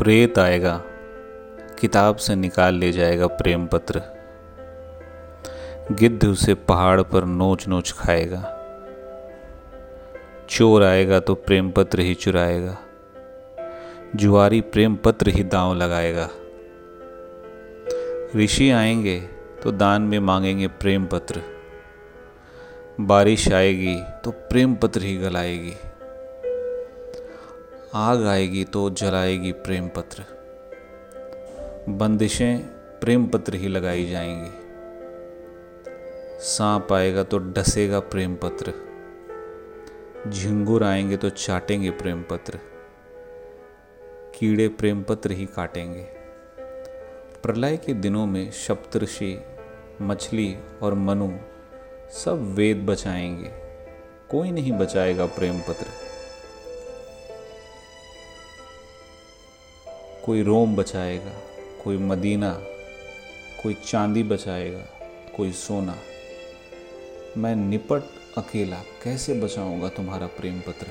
प्रेत आएगा, किताब से निकाल ले जाएगा प्रेम पत्र गिद्ध उसे पहाड़ पर नोच नोच खाएगा। चोर आएगा तो प्रेम पत्र ही चुराएगा। जुआरी प्रेम पत्र ही दांव लगाएगा। ऋषि आएँगे तो दान में मांगेंगे प्रेम पत्र बारिश आएगी तो प्रेम पत्र ही गलाएगी। आग आएगी तो जलाएगी प्रेम पत्र। बंदिशें प्रेम पत्र ही लगाई जाएँगी। सांप आएगा तो डसेगा प्रेम पत्र। झिंगुर आएँगे तो चाटेंगे प्रेम पत्र। कीड़े प्रेम पत्र ही काटेंगे। प्रलय के दिनों में सप्तऋषि मछली और मनु सब वेद बचाएँगे। कोई नहीं बचाएगा प्रेम पत्र। कोई रोम बचाएगा, कोई मदीना, कोई चांदी बचाएगा, कोई सोना। मैं निपट अकेला, कैसे बचाऊँगा तुम्हारा प्रेम पत्र?